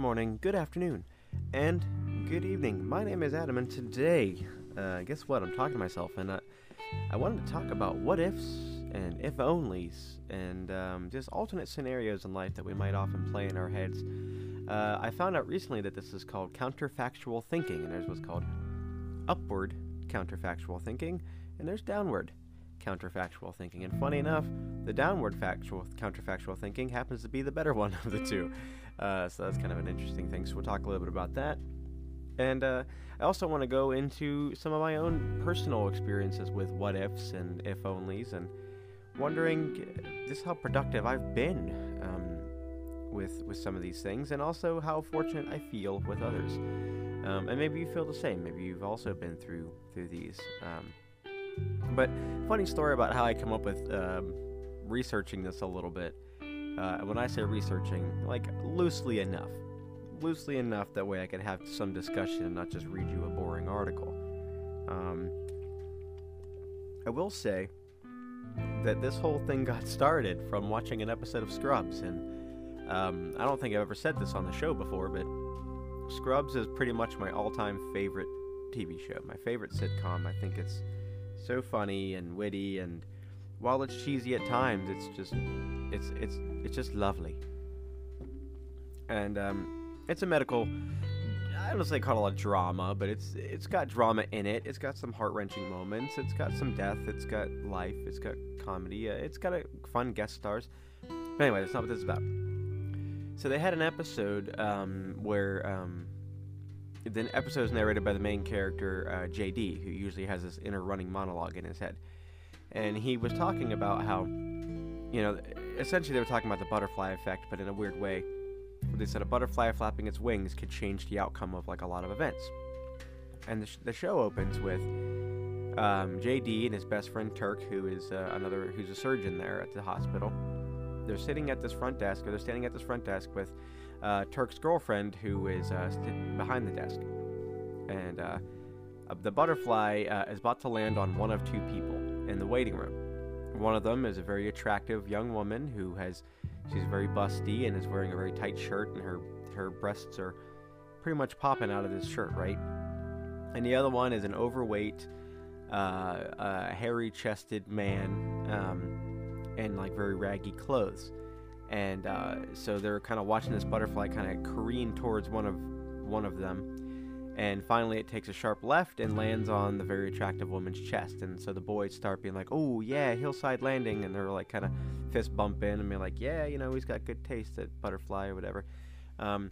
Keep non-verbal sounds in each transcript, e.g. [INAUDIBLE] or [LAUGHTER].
morning, good afternoon, and good evening. My name is Adam, and today, uh, guess what? I'm talking to myself, and uh, I wanted to talk about what ifs and if onlys, and um, just alternate scenarios in life that we might often play in our heads. Uh, I found out recently that this is called counterfactual thinking, and there's what's called upward counterfactual thinking, and there's downward counterfactual thinking. And funny enough, the downward factual counterfactual thinking happens to be the better [LAUGHS] one of the two. Uh, so that's kind of an interesting thing. So we'll talk a little bit about that. And uh, I also want to go into some of my own personal experiences with what ifs and if onlys, and wondering just how productive I've been um, with with some of these things, and also how fortunate I feel with others. Um, and maybe you feel the same. Maybe you've also been through through these. Um, but funny story about how I come up with um, researching this a little bit. Uh, when I say researching, like loosely enough, loosely enough that way I could have some discussion and not just read you a boring article. Um, I will say that this whole thing got started from watching an episode of Scrubs, and um, I don't think I've ever said this on the show before, but Scrubs is pretty much my all-time favorite TV show, my favorite sitcom. I think it's so funny and witty, and while it's cheesy at times, it's just it's it's it's just lovely. And um, it's a medical. I don't say call it a drama, but it's it's got drama in it. It's got some heart wrenching moments. It's got some death. It's got life. It's got comedy. Uh, it's got a fun guest stars. But anyway, that's not what this is about. So they had an episode um, where um, the episode is narrated by the main character uh, JD, who usually has this inner running monologue in his head, and he was talking about how, you know, essentially they were talking about the butterfly effect, but in a weird way. They said a butterfly flapping its wings could change the outcome of like a lot of events, and the, sh- the show opens with um, JD and his best friend Turk, who is uh, another who's a surgeon there at the hospital. They're sitting at this front desk, or they're standing at this front desk with uh, Turk's girlfriend, who is uh, behind the desk, and uh, the butterfly uh, is about to land on one of two people in the waiting room. One of them is a very attractive young woman who has she's very busty and is wearing a very tight shirt, and her her breasts are pretty much popping out of this shirt, right? And the other one is an overweight, uh, hairy-chested man, um, in like very raggy clothes and uh, so they're kind of watching this butterfly kind of careen towards one of one of them and finally it takes a sharp left and lands on the very attractive woman's chest. And so the boys start being like oh yeah hillside landing. And they're like kind of fist bumping and be like yeah you know he's got good taste at butterfly or whatever. Um,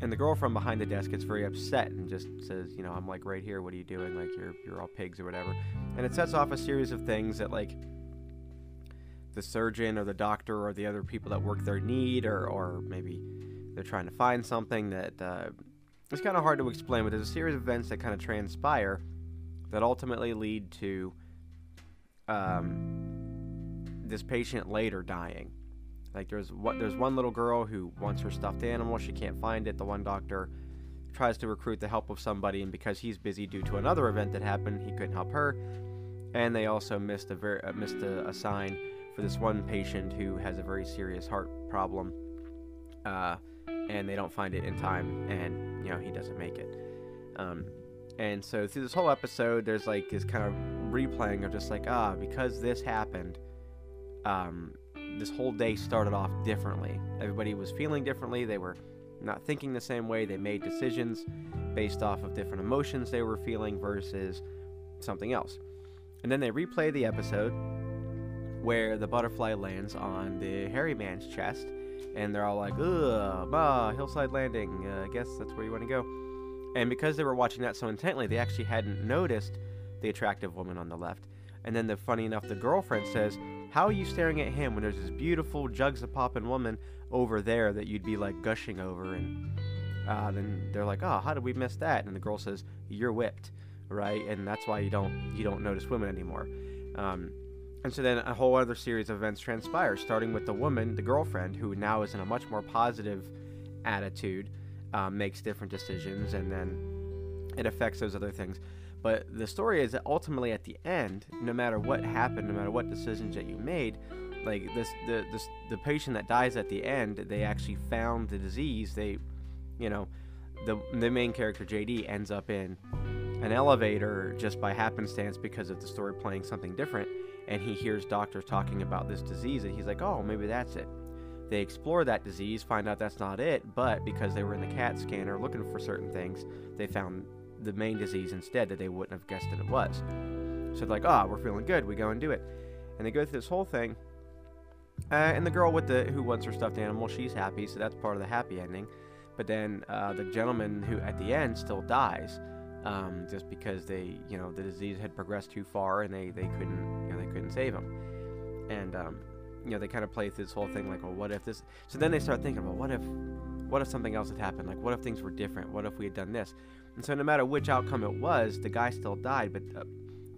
and the girl from behind the desk gets very upset and just says you know i'm like right here. What are you doing? Like you're you're all pigs or whatever. And it sets off a series of things that like the surgeon or the doctor or the other people that work there need, or, or maybe they're trying to find something that uh, it's kind of hard to explain, but there's a series of events that kind of transpire that ultimately lead to um, this patient later dying. Like there's what there's one little girl who wants her stuffed animal, she can't find it. The one doctor tries to recruit the help of somebody, and because he's busy due to another event that happened, he couldn't help her. And they also missed a uh, missed a, a sign for this one patient who has a very serious heart problem, uh, and they don't find it in time, and you know he doesn't make it. Um, and so through this whole episode, there's like this kind of replaying of just like ah, because this happened, um, this whole day started off differently. Everybody was feeling differently. They were not thinking the same way. They made decisions based off of different emotions they were feeling versus something else. And then they replay the episode where the butterfly lands on the hairy man's chest, and they're all like, "Ugh, bah, hillside landing. Uh, I guess that's where you want to go." And because they were watching that so intently, they actually hadn't noticed the attractive woman on the left. And then, the funny enough, the girlfriend says, "How are you staring at him when there's this beautiful jugs of poppin' woman over there that you'd be like gushing over?" And uh, then they're like, "Oh, how did we miss that?" And the girl says, "You're whipped, right? And that's why you don't you don't notice women anymore." Um, and so then a whole other series of events transpire, starting with the woman, the girlfriend, who now is in a much more positive attitude, um, makes different decisions, and then it affects those other things. But the story is that ultimately at the end, no matter what happened, no matter what decisions that you made, like this, the this, the patient that dies at the end, they actually found the disease. They you know, the the main character JD ends up in an elevator just by happenstance because of the story playing something different, and he hears doctors talking about this disease, and he's like, oh, maybe that's it. They explore that disease, find out that's not it, but because they were in the CAT scanner looking for certain things, they found the main disease instead that they wouldn't have guessed that it was. So they're like, oh, we're feeling good, we go and do it. And they go through this whole thing. Uh, and the girl with the who wants her stuffed animal, she's happy, so that's part of the happy ending. But then uh, the gentleman who at the end still dies, um, just because they, you know, the disease had progressed too far and they, they couldn't, couldn't save him. And um, you know, they kind of play through this whole thing like, well, what if this? So then they start thinking, well, what if, what if something else had happened? Like, what if things were different? What if we had done this? And so no matter which outcome it was, the guy still died. But uh,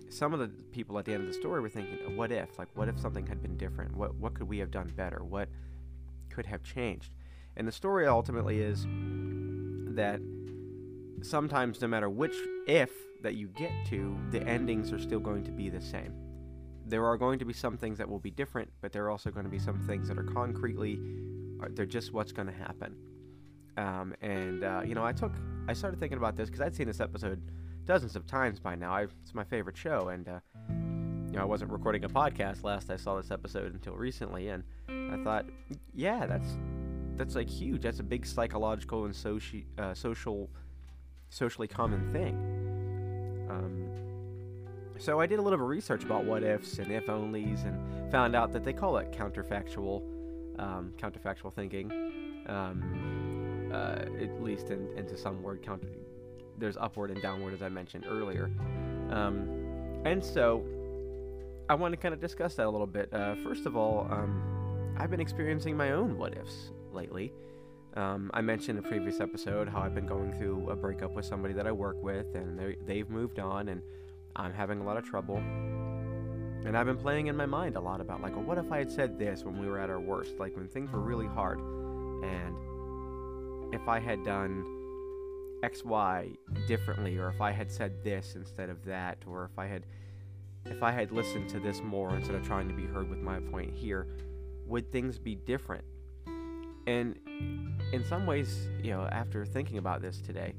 some of the people at the end of the story were thinking, what if? Like, what if something had been different? What what could we have done better? What could have changed? And the story ultimately is that sometimes, no matter which if that you get to, the endings are still going to be the same there are going to be some things that will be different, but there are also going to be some things that are concretely, they're just what's going to happen. Um, and uh, you know, I took, I started thinking about this because I'd seen this episode dozens of times by now. I, it's my favorite show, and uh, you know, I wasn't recording a podcast last I saw this episode until recently, and I thought, yeah, that's that's like huge. That's a big psychological and soci- uh, social, socially common thing. Um, so I did a little bit of research about what ifs and if onlys and found out that they call it counterfactual, um, counterfactual thinking. Um, uh, at least in, into some word count, There's upward and downward, as I mentioned earlier. Um, and so I want to kind of discuss that a little bit. Uh, first of all, um, I've been experiencing my own what ifs lately. Um, I mentioned in a previous episode how I've been going through a breakup with somebody that I work with, and they've moved on, and I'm having a lot of trouble. And I've been playing in my mind a lot about, like, well, what if I had said this when we were at our worst? Like, when things were really hard. And if I had done X, Y differently, or if I had said this instead of that, or if I had. If I had listened to this more instead of trying to be heard with my point here, would things be different? And in some ways, you know, after thinking about this today,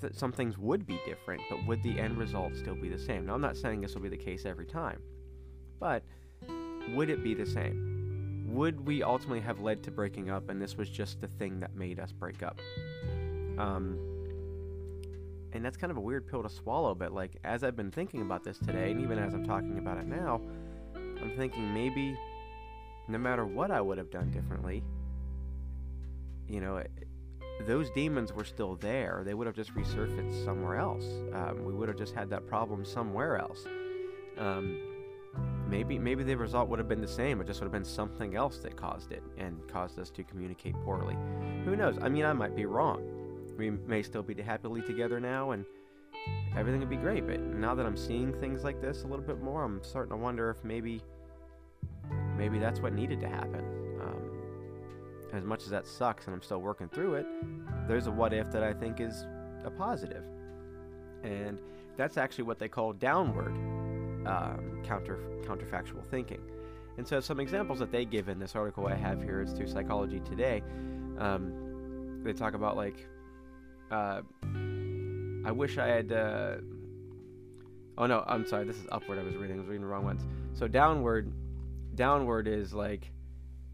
th- some things would be different, but would the end result still be the same? Now, I'm not saying this will be the case every time, but would it be the same? Would we ultimately have led to breaking up, and this was just the thing that made us break up? Um, and that's kind of a weird pill to swallow, but like as I've been thinking about this today, and even as I'm talking about it now, I'm thinking maybe no matter what I would have done differently, you know, those demons were still there. They would have just resurfaced somewhere else. Um, we would have just had that problem somewhere else. Um, maybe maybe the result would have been the same. It just would have been something else that caused it and caused us to communicate poorly. Who knows? I mean, I might be wrong. We may still be happily together now, and everything would be great. But now that I'm seeing things like this a little bit more, I'm starting to wonder if maybe maybe that's what needed to happen. As much as that sucks and I'm still working through it, there's a what if that I think is a positive. And that's actually what they call downward um, counter counterfactual thinking. And so some examples that they give in this article I have here is through Psychology Today. Um, they talk about like, uh, I wish I had. Uh, oh no, I'm sorry. This is upward. I was reading. I was reading the wrong ones. So downward, downward is like,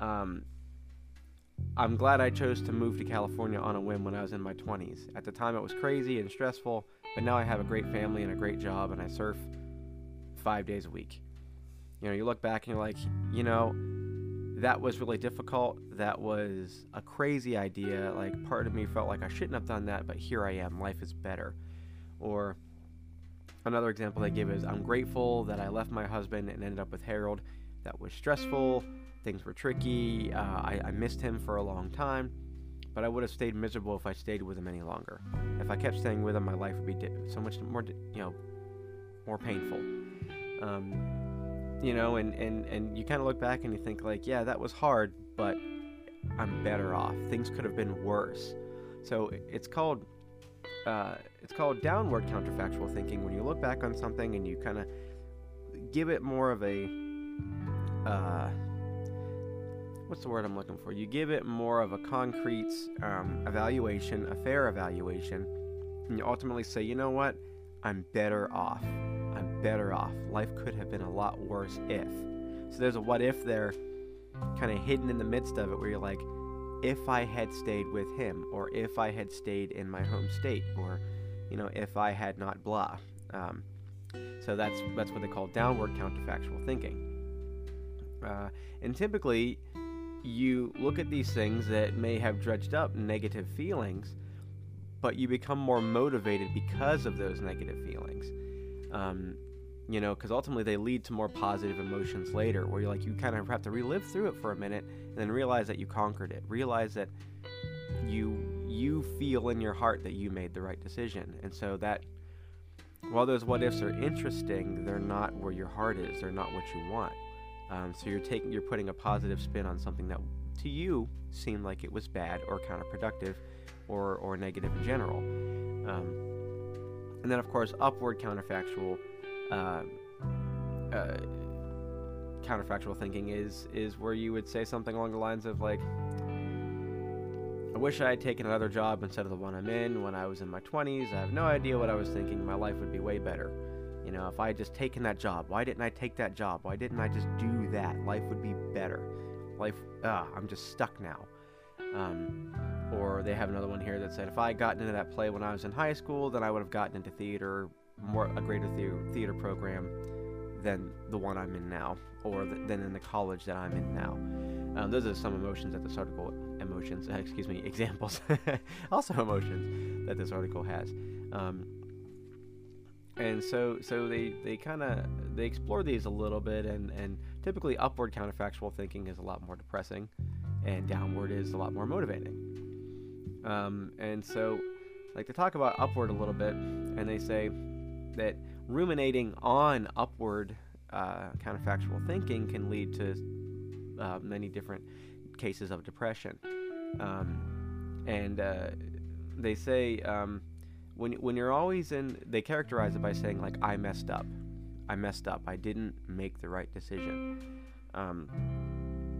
um, I'm glad I chose to move to California on a whim when I was in my 20s. At the time, it was crazy and stressful, but now I have a great family and a great job, and I surf five days a week. You know, you look back and you're like, you know, that was really difficult. That was a crazy idea. Like, part of me felt like I shouldn't have done that, but here I am. Life is better. Or another example they give is I'm grateful that I left my husband and ended up with Harold. That was stressful Things were tricky. Uh, I, I missed him for a long time, but I would have stayed miserable if I stayed with him any longer. If I kept staying with him, my life would be di- so much more, di- you know, more painful. Um, you know, and, and, and you kind of look back and you think like, yeah, that was hard, but I'm better off. Things could have been worse. So it's called uh, it's called downward counterfactual thinking. When you look back on something and you kind of give it more of a uh, what's the word I'm looking for? You give it more of a concrete um, evaluation, a fair evaluation, and you ultimately say, you know what? I'm better off. I'm better off. Life could have been a lot worse if. So there's a what if there kind of hidden in the midst of it where you're like, if I had stayed with him, or if I had stayed in my home state, or, you know, if I had not blah. Um, so that's that's what they call downward counterfactual thinking. Uh, and typically, you look at these things that may have dredged up negative feelings, but you become more motivated because of those negative feelings. Um, you know, because ultimately they lead to more positive emotions later, where you're like, you kind of have to relive through it for a minute, and then realize that you conquered it. Realize that you you feel in your heart that you made the right decision, and so that while those what ifs are interesting, they're not where your heart is. They're not what you want. Um, so you're taking you're putting a positive spin on something that to you seemed like it was bad or counterproductive, or or negative in general. Um, and then of course upward counterfactual uh, uh, counterfactual thinking is is where you would say something along the lines of like I wish I had taken another job instead of the one I'm in when I was in my 20s. I have no idea what I was thinking. My life would be way better. You know, if I had just taken that job, why didn't I take that job? Why didn't I just do that? Life would be better. Life, ah, I'm just stuck now. Um, or they have another one here that said, if I had gotten into that play when I was in high school, then I would have gotten into theater more a greater the- theater program than the one I'm in now, or the, than in the college that I'm in now. Um, those are some emotions that this article emotions, [LAUGHS] excuse me, examples, [LAUGHS] also emotions that this article has. Um, and so, so they, they kind of they explore these a little bit, and, and typically upward counterfactual thinking is a lot more depressing, and downward is a lot more motivating. Um, and so, like to talk about upward a little bit, and they say that ruminating on upward uh, counterfactual thinking can lead to uh, many different cases of depression. Um, and uh, they say um, when when you're always in, they characterize it by saying like I messed up, I messed up, I didn't make the right decision. Um,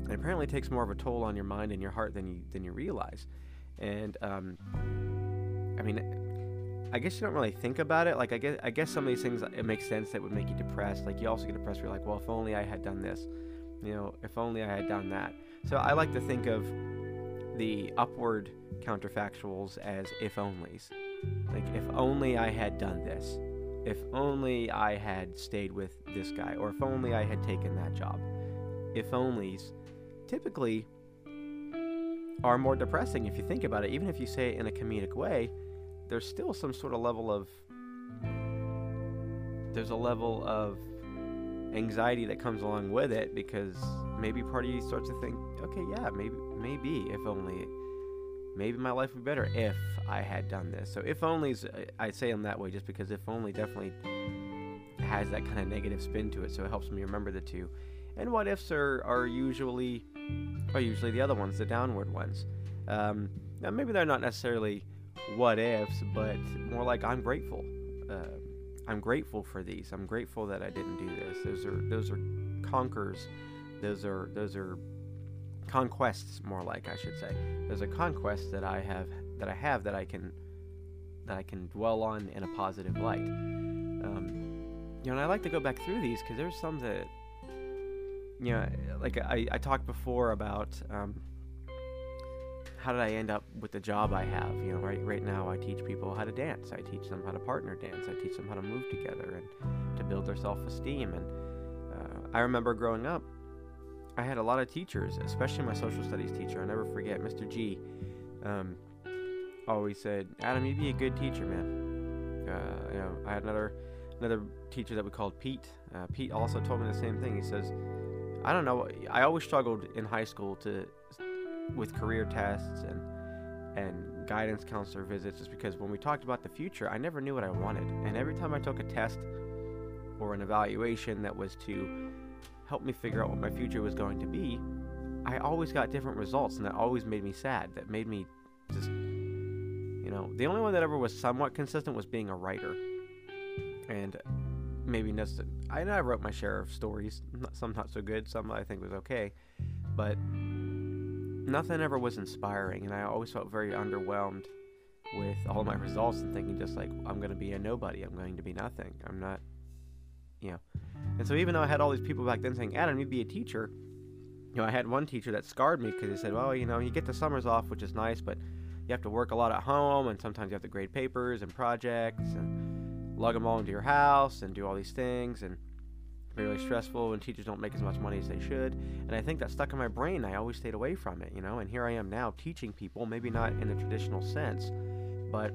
it apparently takes more of a toll on your mind and your heart than you than you realize. And um, I mean, I guess you don't really think about it. Like I guess I guess some of these things it makes sense that would make you depressed. Like you also get depressed. Where you're like, well, if only I had done this, you know, if only I had done that. So I like to think of the upward counterfactuals as if onlys. Like if only I had done this. If only I had stayed with this guy, or if only I had taken that job. If onlys typically are more depressing if you think about it. Even if you say it in a comedic way, there's still some sort of level of there's a level of anxiety that comes along with it because maybe part of you starts to think, okay, yeah, maybe maybe if only maybe my life would be better if I had done this. So if only I say them that way just because if only definitely has that kind of negative spin to it, so it helps me remember the two. And what ifs are are usually are usually the other ones, the downward ones. Um, now maybe they're not necessarily what ifs, but more like I'm grateful. Uh, I'm grateful for these. I'm grateful that I didn't do this. Those are those are conquers. Those are those are conquests, more like I should say. There's a conquest that I have that I have that I can that I can dwell on in a positive light. Um, you know, and I like to go back through these because there's some that you know, like I, I talked before about um, how did I end up with the job I have? You know, right right now I teach people how to dance. I teach them how to partner dance. I teach them how to move together and to build their self-esteem. And uh, I remember growing up, I had a lot of teachers, especially my social studies teacher. I never forget Mr. G. Um, always said, "Adam, you'd be a good teacher, man." Uh, you know, I had another another teacher that we called Pete. Uh, Pete also told me the same thing. He says, "I don't know. I always struggled in high school to with career tests and and guidance counselor visits just because when we talked about the future, I never knew what I wanted. And every time I took a test or an evaluation that was to help me figure out what my future was going to be, I always got different results, and that always made me sad. That made me just, you know, the only one that ever was somewhat consistent was being a writer. And maybe necessary. I know I wrote my share of stories, some not so good, some I think was okay, but nothing ever was inspiring, and I always felt very underwhelmed with all my results and thinking just like I'm going to be a nobody, I'm going to be nothing, I'm not, you know. And so even though I had all these people back then saying, Adam, you'd be a teacher, you know, I had one teacher that scarred me because he said, well, you know, you get the summers off, which is nice, but you have to work a lot at home, and sometimes you have to grade papers and projects and lug them all into your house and do all these things, and really stressful and teachers don't make as much money as they should. And i think that stuck in my brain. I always stayed away from it you know and here i am now teaching people maybe not in the traditional sense but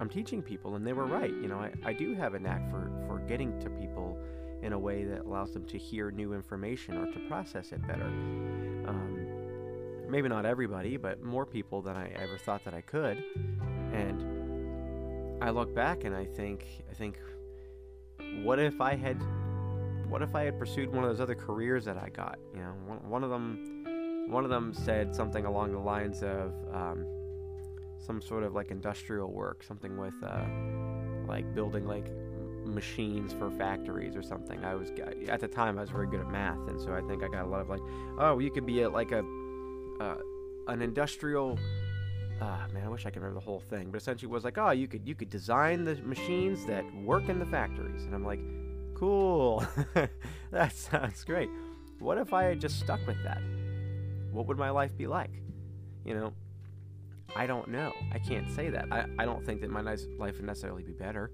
i'm teaching people and they were right. You know i, I do have a knack for for getting to people in a way that allows them to hear new information or to process it better um, maybe not everybody but more people than i ever thought that i could and i look back and i think i think what if i had what if I had pursued one of those other careers that I got? You know, one, one of them, one of them said something along the lines of um, some sort of like industrial work, something with uh, like building like machines for factories or something. I was at the time I was very good at math, and so I think I got a lot of like, oh, you could be a, like a uh, an industrial. Ah, man, I wish I could remember the whole thing, but essentially it was like, oh, you could you could design the machines that work in the factories, and I'm like, Cool. [LAUGHS] that sounds great. What if I had just stuck with that? What would my life be like? You know, I don't know. I can't say that. I, I don't think that my nice life would necessarily be better,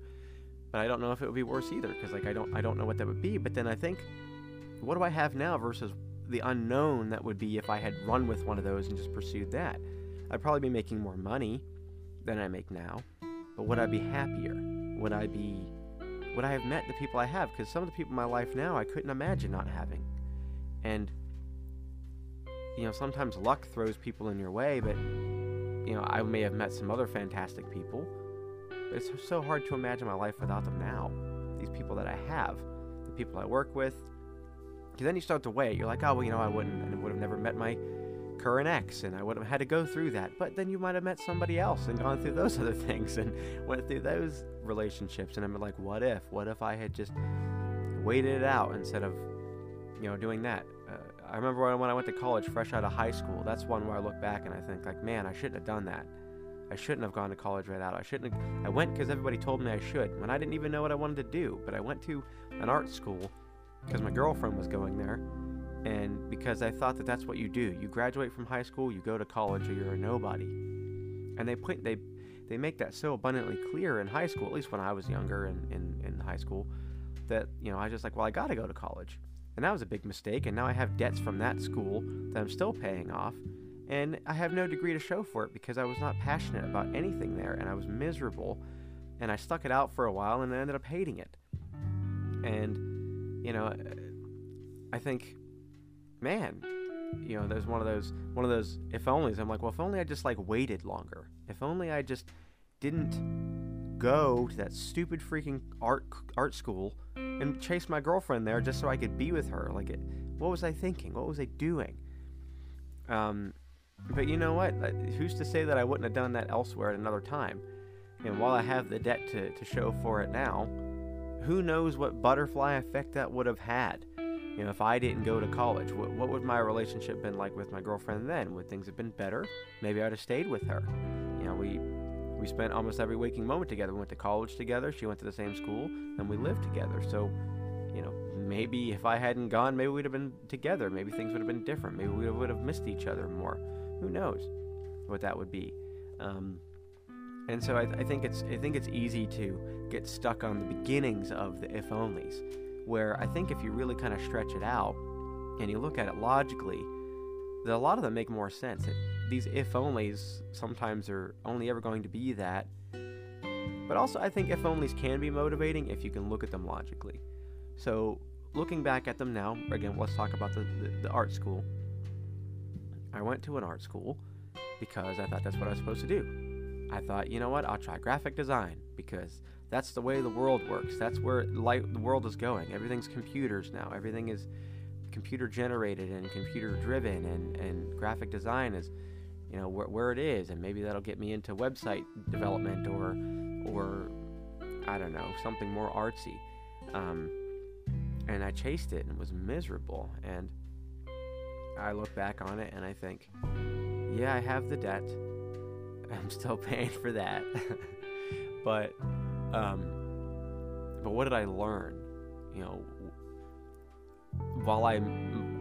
but I don't know if it would be worse either because like I don't I don't know what that would be. But then I think, what do I have now versus the unknown that would be if I had run with one of those and just pursued that? I'd probably be making more money than I make now, but would I be happier? Would I be would I have met the people I have? Because some of the people in my life now I couldn't imagine not having. And, you know, sometimes luck throws people in your way, but, you know, I may have met some other fantastic people. But it's so hard to imagine my life without them now. These people that I have, the people I work with. Because then you start to weigh. You're like, oh, well, you know, I wouldn't, I would have never met my current ex, and I would have had to go through that. But then you might have met somebody else and gone through those [LAUGHS] other things and went through those relationships. And I'm like, what if? What if I had just waited it out instead of, you know, doing that? Uh, I remember when I went to college, fresh out of high school. That's one where I look back and I think, like, man, I shouldn't have done that. I shouldn't have gone to college right out. I shouldn't. Have, I went because everybody told me I should, when I didn't even know what I wanted to do. But I went to an art school because my girlfriend was going there and because I thought that that's what you do. You graduate from high school, you go to college, or you're a nobody. And they point they they make that so abundantly clear in high school, at least when I was younger and in, in, in high school, that you know I was just like, well, I got to go to college, and that was a big mistake. And now I have debts from that school that I'm still paying off, and I have no degree to show for it because I was not passionate about anything there, and I was miserable, and I stuck it out for a while, and I ended up hating it. And you know, I think man, you know, there's one of those one of those if onlys. I'm like, well, if only I just like waited longer. If only I just didn't go to that stupid freaking art art school and chase my girlfriend there just so I could be with her. Like, it, what was I thinking? What was I doing? Um, but you know what? Who's to say that I wouldn't have done that elsewhere at another time? And while I have the debt to, to show for it now, who knows what butterfly effect that would have had? You know, if I didn't go to college, what, what would my relationship been like with my girlfriend then? Would things have been better? Maybe I'd have stayed with her. You know, we we spent almost every waking moment together. We went to college together. She went to the same school, and we lived together. So, you know, maybe if I hadn't gone, maybe we'd have been together. Maybe things would have been different. Maybe we would have missed each other more. Who knows what that would be? Um, and so I, I think it's I think it's easy to get stuck on the beginnings of the if onlys where I think if you really kind of stretch it out and you look at it logically, that a lot of them make more sense. It, these if onlys sometimes are only ever going to be that. But also, I think if onlys can be motivating if you can look at them logically. So, looking back at them now, again, let's talk about the, the, the art school. I went to an art school because I thought that's what I was supposed to do. I thought, you know what, I'll try graphic design because that's the way the world works. That's where light, the world is going. Everything's computers now. Everything is computer generated and computer driven, and, and graphic design is, you know, wh- where it is. And maybe that'll get me into website development or, or I don't know, something more artsy. Um, and I chased it and was miserable. And I look back on it and I think, yeah, I have the debt. [LAUGHS] I'm still paying for that. [LAUGHS] but um, but what did I learn? You know, while I,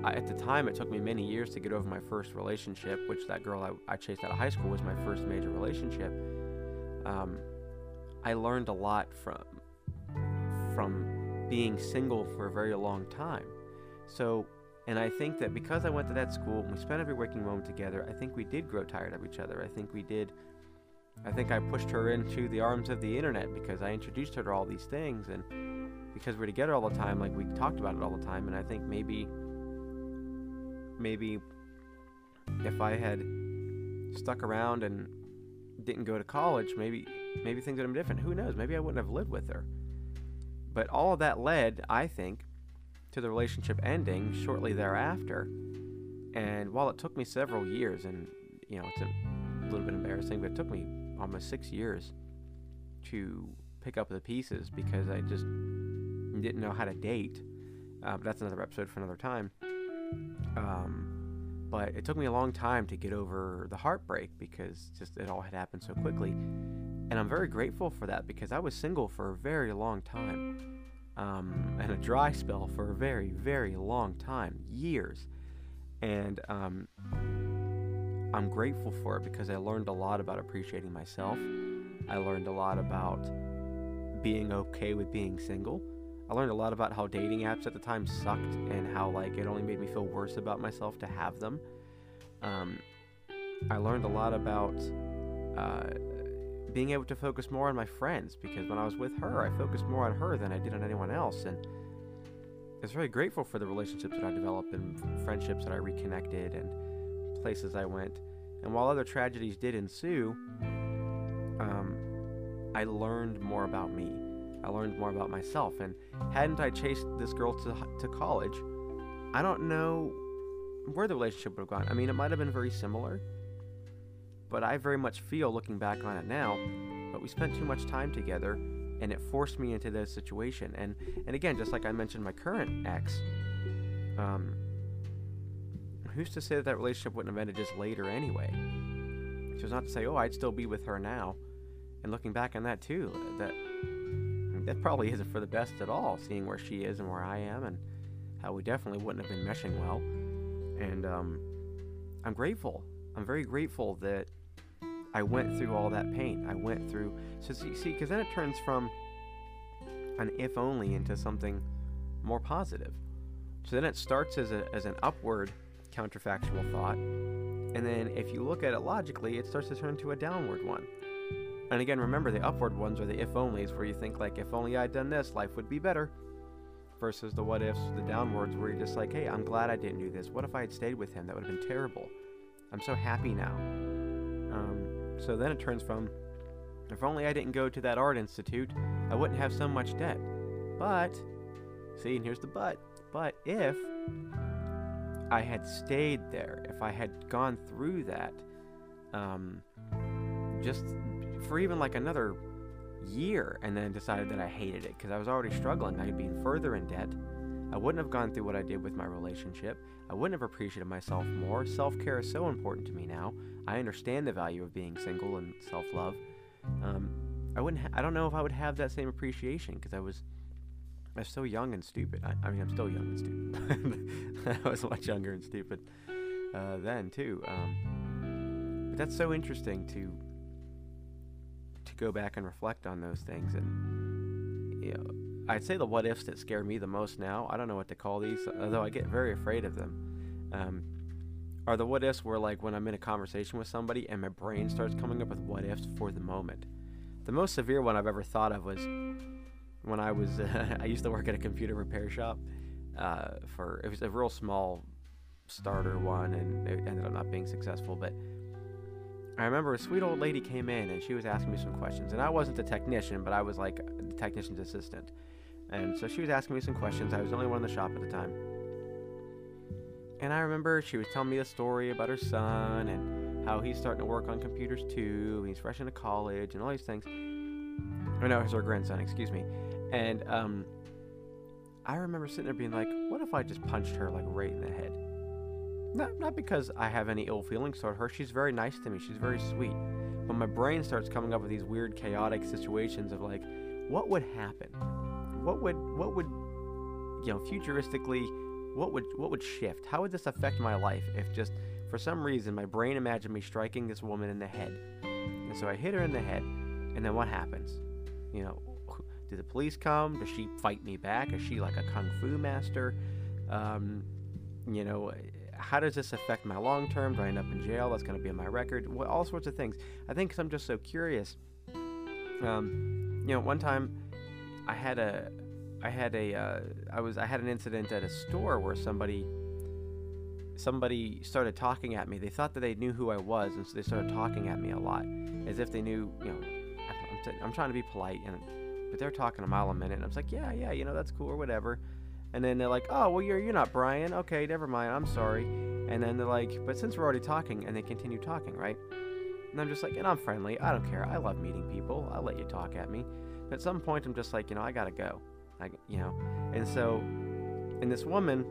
at the time, it took me many years to get over my first relationship, which that girl I, I chased out of high school was my first major relationship. Um, I learned a lot from from being single for a very long time. So, and I think that because I went to that school and we spent every waking moment together, I think we did grow tired of each other. I think we did. I think I pushed her into the arms of the internet because I introduced her to all these things and because we're together all the time, like we talked about it all the time, and I think maybe, maybe, if I had stuck around and didn't go to college, maybe, maybe things would have been different. Who knows? Maybe I wouldn't have lived with her. But all of that led, I think, to the relationship ending shortly thereafter. And while it took me several years, and you know, it's a little bit embarrassing, but it took me almost six years to pick up the pieces because I just didn't know how to date. Uh, but that's another episode for another time. Um, but it took me a long time to get over the heartbreak because just it all had happened so quickly. And I'm very grateful for that because I was single for a very long time. Um, and a dry spell for a very, very long time years. And um, I'm grateful for it because I learned a lot about appreciating myself. I learned a lot about being okay with being single. I learned a lot about how dating apps at the time sucked and how like it only made me feel worse about myself to have them. Um, I learned a lot about uh, being able to focus more on my friends because when I was with her, I focused more on her than I did on anyone else, and I was very grateful for the relationships that I developed and friendships that I reconnected and places I went. And while other tragedies did ensue, um, I learned more about me. I learned more about myself. And hadn't I chased this girl to, to college, I don't know where the relationship would have gone. I mean, it might have been very similar, but I very much feel, looking back on it now, but we spent too much time together and it forced me into this situation. And, and again, just like I mentioned my current ex, um, who's to say that that relationship wouldn't have ended just later anyway? So it's not to say, oh, I'd still be with her now. And looking back on that too, that that probably isn't for the best at all, seeing where she is and where I am, and how we definitely wouldn't have been meshing well. And um, I'm grateful. I'm very grateful that I went through all that pain. I went through. So see, because then it turns from an if only into something more positive. So then it starts as, a, as an upward counterfactual thought. And then if you look at it logically, it starts to turn to a downward one. And again, remember the upward ones are the if onlys, where you think like, if only I'd done this, life would be better. Versus the what ifs, the downwards, where you're just like, hey, I'm glad I didn't do this. What if I had stayed with him? That would have been terrible. I'm so happy now. Um, so then it turns from, if only I didn't go to that art institute, I wouldn't have so much debt. But, see, and here's the but. But if I had stayed there, if I had gone through that, um, just for even like another year and then decided that I hated it because I was already struggling. I'd been further in debt. I wouldn't have gone through what I did with my relationship. I wouldn't have appreciated myself more. Self care is so important to me now. I understand the value of being single and self love. Um, I wouldn't. Ha- I don't know if I would have that same appreciation because I was. I was so young and stupid. I, I mean, I'm still young and stupid. [LAUGHS] I was much younger and stupid uh, then too. Um, but that's so interesting to to go back and reflect on those things and you know I'd say the what ifs that scare me the most now I don't know what to call these although I get very afraid of them um, are the what ifs where like when I'm in a conversation with somebody and my brain starts coming up with what ifs for the moment the most severe one I've ever thought of was when I was uh, [LAUGHS] I used to work at a computer repair shop uh, for it was a real small starter one and it ended up not being successful but I remember a sweet old lady came in and she was asking me some questions. And I wasn't the technician, but I was like the technician's assistant. And so she was asking me some questions. I was the only one in the shop at the time. And I remember she was telling me a story about her son and how he's starting to work on computers too. He's fresh into college and all these things. Or no, it's her grandson, excuse me. And um, I remember sitting there being like, what if I just punched her like right in the head? Not, not because I have any ill feelings toward her. She's very nice to me. She's very sweet. But my brain starts coming up with these weird, chaotic situations of like, what would happen? What would, what would, you know, futuristically, what would, what would shift? How would this affect my life if just for some reason my brain imagined me striking this woman in the head? And so I hit her in the head, and then what happens? You know, do the police come? Does she fight me back? Is she like a kung fu master? Um, you know, how does this affect my long term? Do I end up in jail? That's going to be on my record. Well, all sorts of things. I think because I'm just so curious. Um, you know, one time I had a, I had a, uh, I was, I had an incident at a store where somebody, somebody started talking at me. They thought that they knew who I was, and so they started talking at me a lot, as if they knew, you know, I'm, t- I'm trying to be polite, and but they're talking a mile a minute, and I was like, yeah, yeah, you know, that's cool or whatever. And then they're like, oh, well, you're you're not Brian. Okay, never mind. I'm sorry. And then they're like, but since we're already talking, and they continue talking, right? And I'm just like, and I'm friendly. I don't care. I love meeting people. I'll let you talk at me. But at some point, I'm just like, you know, I gotta go. I, you know, and so, and this woman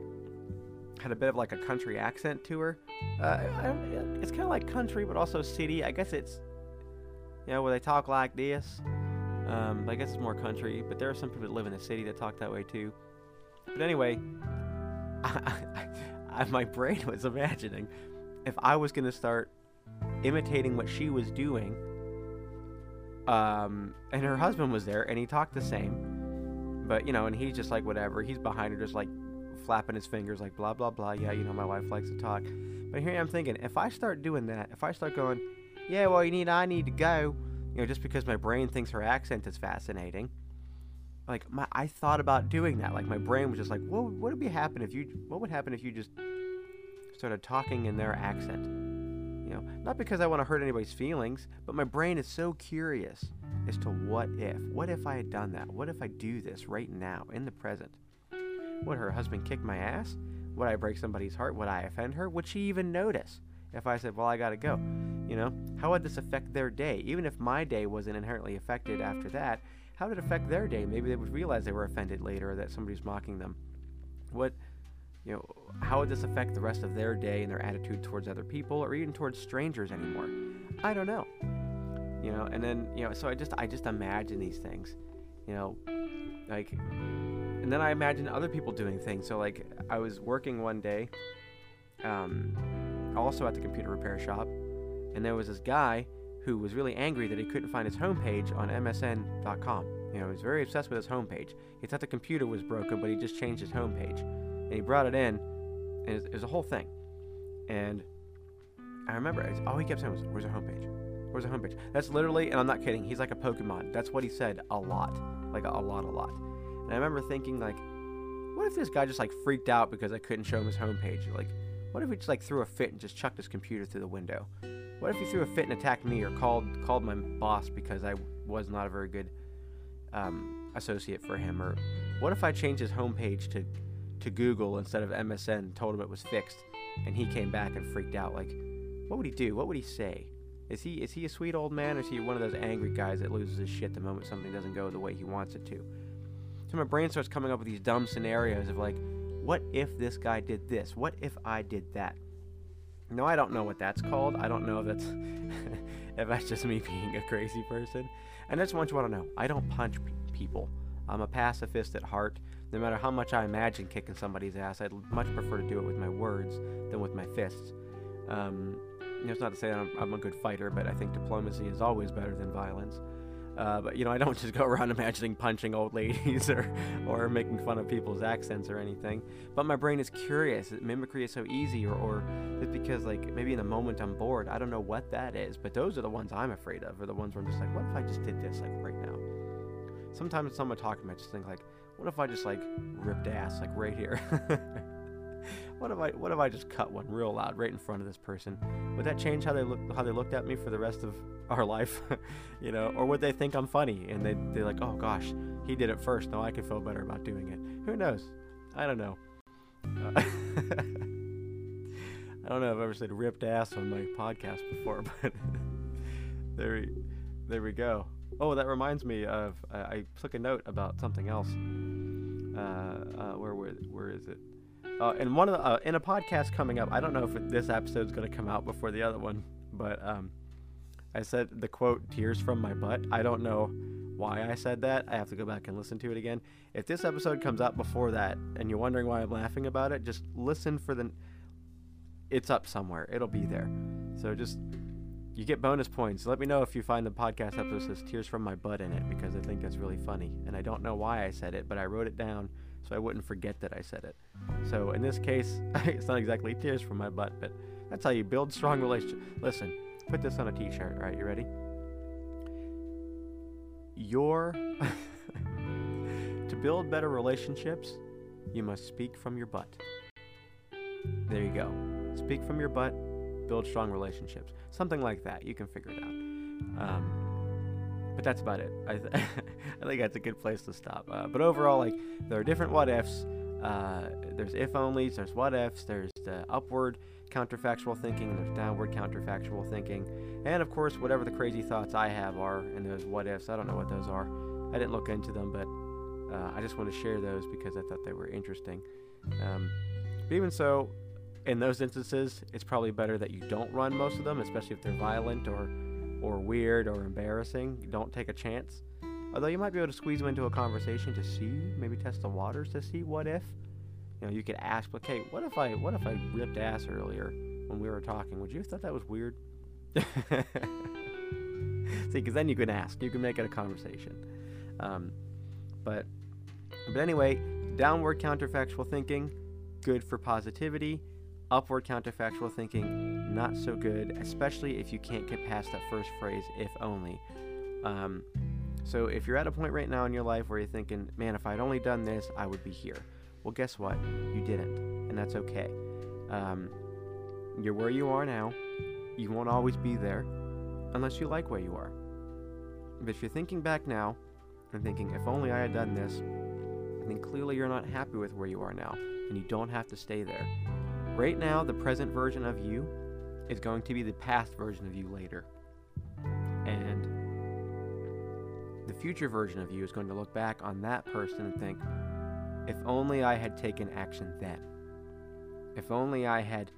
had a bit of like a country accent to her. Uh, it's kind of like country, but also city. I guess it's, you know, where they talk like this. Um, I guess it's more country, but there are some people that live in the city that talk that way too. But anyway, [LAUGHS] I, I, my brain was imagining if I was going to start imitating what she was doing, um, and her husband was there, and he talked the same, but you know, and he's just like whatever. He's behind her, just like flapping his fingers, like blah blah blah. Yeah, you know, my wife likes to talk. But here I'm thinking, if I start doing that, if I start going, yeah, well, you need, I need to go, you know, just because my brain thinks her accent is fascinating like my I thought about doing that. Like my brain was just like, what what would be happen if you what would happen if you just started talking in their accent? You know, not because I want to hurt anybody's feelings, but my brain is so curious as to what if. What if I had done that? What if I do this right now in the present? Would her husband kick my ass? Would I break somebody's heart? Would I offend her? Would she even notice if I said, "Well, I got to go"? You know, how would this affect their day? Even if my day wasn't inherently affected after that, how did it affect their day? Maybe they would realize they were offended later or that somebody's mocking them. What, you know, how would this affect the rest of their day and their attitude towards other people or even towards strangers anymore? I don't know. You know, and then, you know, so I just I just imagine these things. You know, like and then I imagine other people doing things. So like I was working one day um also at the computer repair shop and there was this guy who was really angry that he couldn't find his homepage on MSN.com. You know, he was very obsessed with his homepage. He thought the computer was broken, but he just changed his homepage. And he brought it in, and it was a whole thing. And I remember, all he kept saying was, Where's our homepage? Where's our homepage? That's literally, and I'm not kidding, he's like a Pokemon. That's what he said a lot. Like a, a lot, a lot. And I remember thinking, like, what if this guy just like freaked out because I couldn't show him his homepage? Like, what if he just like threw a fit and just chucked his computer through the window? What if he threw a fit and attacked me or called called my boss because I was not a very good um, associate for him? Or what if I changed his homepage to to Google instead of MSN, told him it was fixed, and he came back and freaked out? Like, what would he do? What would he say? Is he is he a sweet old man, or is he one of those angry guys that loses his shit the moment something doesn't go the way he wants it to? So my brain starts coming up with these dumb scenarios of like, what if this guy did this? What if I did that? No, I don't know what that's called. I don't know if that's [LAUGHS] if that's just me being a crazy person. And that's what you want to know, I don't punch people. I'm a pacifist at heart. No matter how much I imagine kicking somebody's ass, I'd much prefer to do it with my words than with my fists. Um, you know, it's not to say I'm, I'm a good fighter, but I think diplomacy is always better than violence. Uh, but you know, I don't [LAUGHS] just go around imagining punching old [LAUGHS] ladies or or making fun of people's accents or anything. But my brain is curious. Mimicry is so easy, or or it's because like maybe in the moment I'm bored. I don't know what that is, but those are the ones I'm afraid of, or the ones where I'm just like, what if I just did this like right now? Sometimes someone talking I just think like, what if I just like ripped ass like right here? [LAUGHS] what if I what if I just cut one real loud right in front of this person? Would that change how they look how they looked at me for the rest of [LAUGHS] our life? [LAUGHS] you know, or would they think I'm funny and they they're like, oh gosh, he did it first. Now I could feel better about doing it. Who knows? I don't know. Uh, I don't know if I've ever said ripped ass on my podcast before, but there, we, there we go. Oh, that reminds me of I took a note about something else. Uh, uh, where where where is it? Uh, and one of the, in a podcast coming up, I don't know if this episode is going to come out before the other one, but um, I said the quote "tears from my butt." I don't know why I said that. I have to go back and listen to it again. If this episode comes out before that, and you're wondering why I'm laughing about it, just listen for the. It's up somewhere. It'll be there. So just you get bonus points. Let me know if you find the podcast episode says "tears from my butt" in it because I think that's really funny, and I don't know why I said it, but I wrote it down so I wouldn't forget that I said it. So in this case, [LAUGHS] it's not exactly tears from my butt, but that's how you build strong relationships. Listen, put this on a t-shirt, all right? You ready? Your [LAUGHS] to build better relationships, you must speak from your butt. There you go. Speak from your butt, build strong relationships. Something like that. You can figure it out. Um, but that's about it. I, th- [LAUGHS] I think that's a good place to stop. Uh, but overall, like there are different what ifs. Uh, there's if onlys. There's what ifs. There's the upward counterfactual thinking. There's downward counterfactual thinking, and of course, whatever the crazy thoughts I have are in those what ifs. I don't know what those are. I didn't look into them, but uh, I just want to share those because I thought they were interesting. Um, but even so, in those instances, it's probably better that you don't run most of them, especially if they're violent or or weird or embarrassing. Don't take a chance. Although you might be able to squeeze them into a conversation to see, maybe test the waters to see what if. You know, you could ask, okay, what if I what if I ripped ass earlier when we were talking? Would you have thought that was weird? [LAUGHS] see, because then you can ask, you can make it a conversation. Um, but but anyway, downward counterfactual thinking, good for positivity Upward counterfactual thinking, not so good, especially if you can't get past that first phrase, if only. Um, so if you're at a point right now in your life where you're thinking, man, if I'd only done this, I would be here. Well, guess what? You didn't, and that's okay. Um, you're where you are now. You won't always be there unless you like where you are. But if you're thinking back now and thinking, if only I had done this, then clearly you're not happy with where you are now, and you don't have to stay there. Right now, the present version of you is going to be the past version of you later. And the future version of you is going to look back on that person and think, if only I had taken action then. If only I had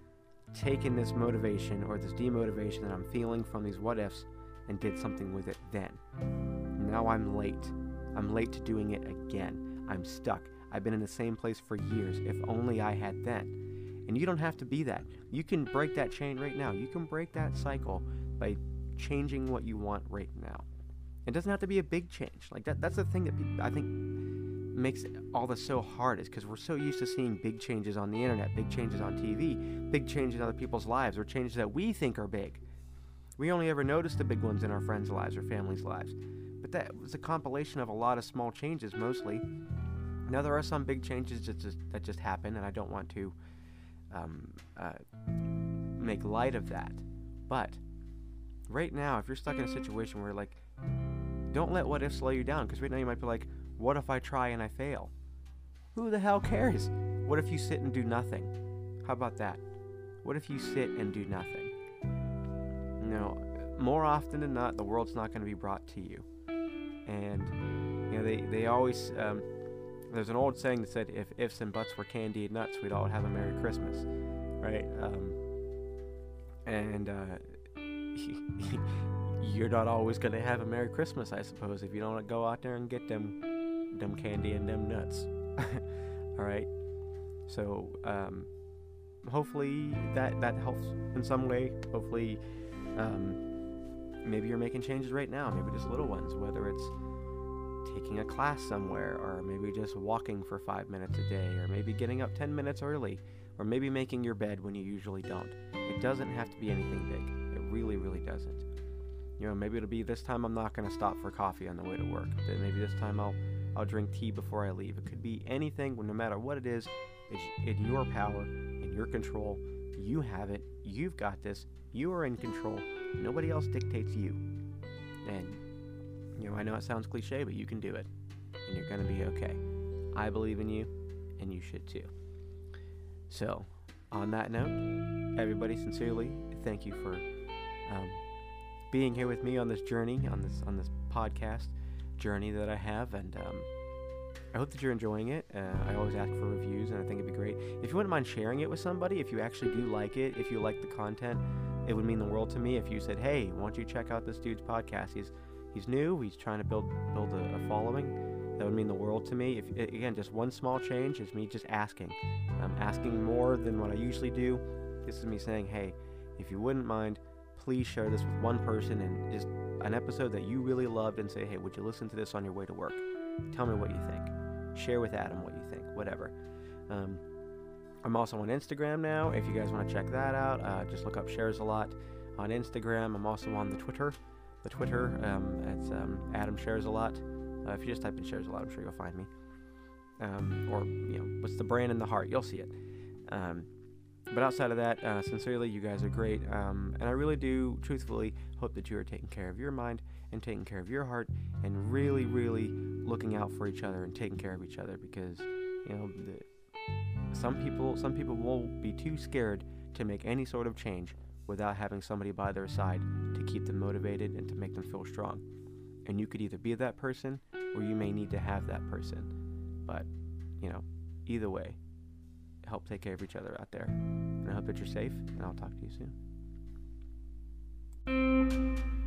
taken this motivation or this demotivation that I'm feeling from these what ifs and did something with it then. Now I'm late. I'm late to doing it again. I'm stuck. I've been in the same place for years. If only I had then. And you don't have to be that. You can break that chain right now. You can break that cycle by changing what you want right now. It doesn't have to be a big change. Like that that's the thing that I think makes all this so hard is because we're so used to seeing big changes on the internet, big changes on TV, big changes in other people's lives, or changes that we think are big. We only ever notice the big ones in our friends' lives or families' lives. But that was a compilation of a lot of small changes mostly. Now there are some big changes that just, that just happen, and I don't want to um, uh, make light of that. But right now, if you're stuck in a situation where, like, don't let what if slow you down, because right now you might be like, what if I try and I fail? Who the hell cares? What if you sit and do nothing? How about that? What if you sit and do nothing? You know, more often than not, the world's not going to be brought to you. And, you know, they, they always, um, there's an old saying that said, if ifs and buts were candy and nuts, we'd all have a Merry Christmas, right? Um, and uh, [LAUGHS] you're not always going to have a Merry Christmas, I suppose, if you don't go out there and get them, them candy and them nuts. [LAUGHS] all right? So, um, hopefully that, that helps in some way. Hopefully, um, maybe you're making changes right now, maybe just little ones, whether it's taking a class somewhere, or maybe just walking for five minutes a day, or maybe getting up 10 minutes early, or maybe making your bed when you usually don't. It doesn't have to be anything big. It really, really doesn't. You know, maybe it'll be this time I'm not going to stop for coffee on the way to work. Then maybe this time I'll I'll drink tea before I leave. It could be anything, no matter what it is. It's in your power, in your control. You have it. You've got this. You are in control. Nobody else dictates you. And you know, I know it sounds cliche, but you can do it. And you're going to be okay. I believe in you, and you should too. So, on that note, everybody, sincerely, thank you for um, being here with me on this journey, on this on this podcast journey that I have, and um, I hope that you're enjoying it. Uh, I always ask for reviews, and I think it'd be great. If you wouldn't mind sharing it with somebody, if you actually do like it, if you like the content, it would mean the world to me if you said, "Hey, why don't you check out this dude's podcast? He's he's new. He's trying to build build a, a following." That would mean the world to me. If again, just one small change is me just asking. I'm asking more than what I usually do. This is me saying, "Hey, if you wouldn't mind, please share this with one person and just an episode that you really loved, and say, "Hey, would you listen to this on your way to work?" Tell me what you think. Share with Adam what you think. Whatever. Um, I'm also on Instagram now. If you guys want to check that out, uh, just look up Shares a Lot on Instagram. I'm also on the Twitter. The Twitter, um, it's um, Adam Shares a Lot. Uh, if you just type in Shares a Lot, I'm sure you'll find me. Um, or you know, what's the brand in the heart? You'll see it. Um, but outside of that, uh, sincerely, you guys are great, and I really do, truthfully, hope that you are taking care of your mind and taking care of your heart, and really, really looking out for each other and taking care of each other because you know the, some people some people will be too scared to make any sort of change without having somebody by their side to keep them motivated and to make them feel strong. And you could either be that person or you may need to have that person. But, you know, either way, help take care of each other out there. And I hope that you're safe, and I'll talk to you soon.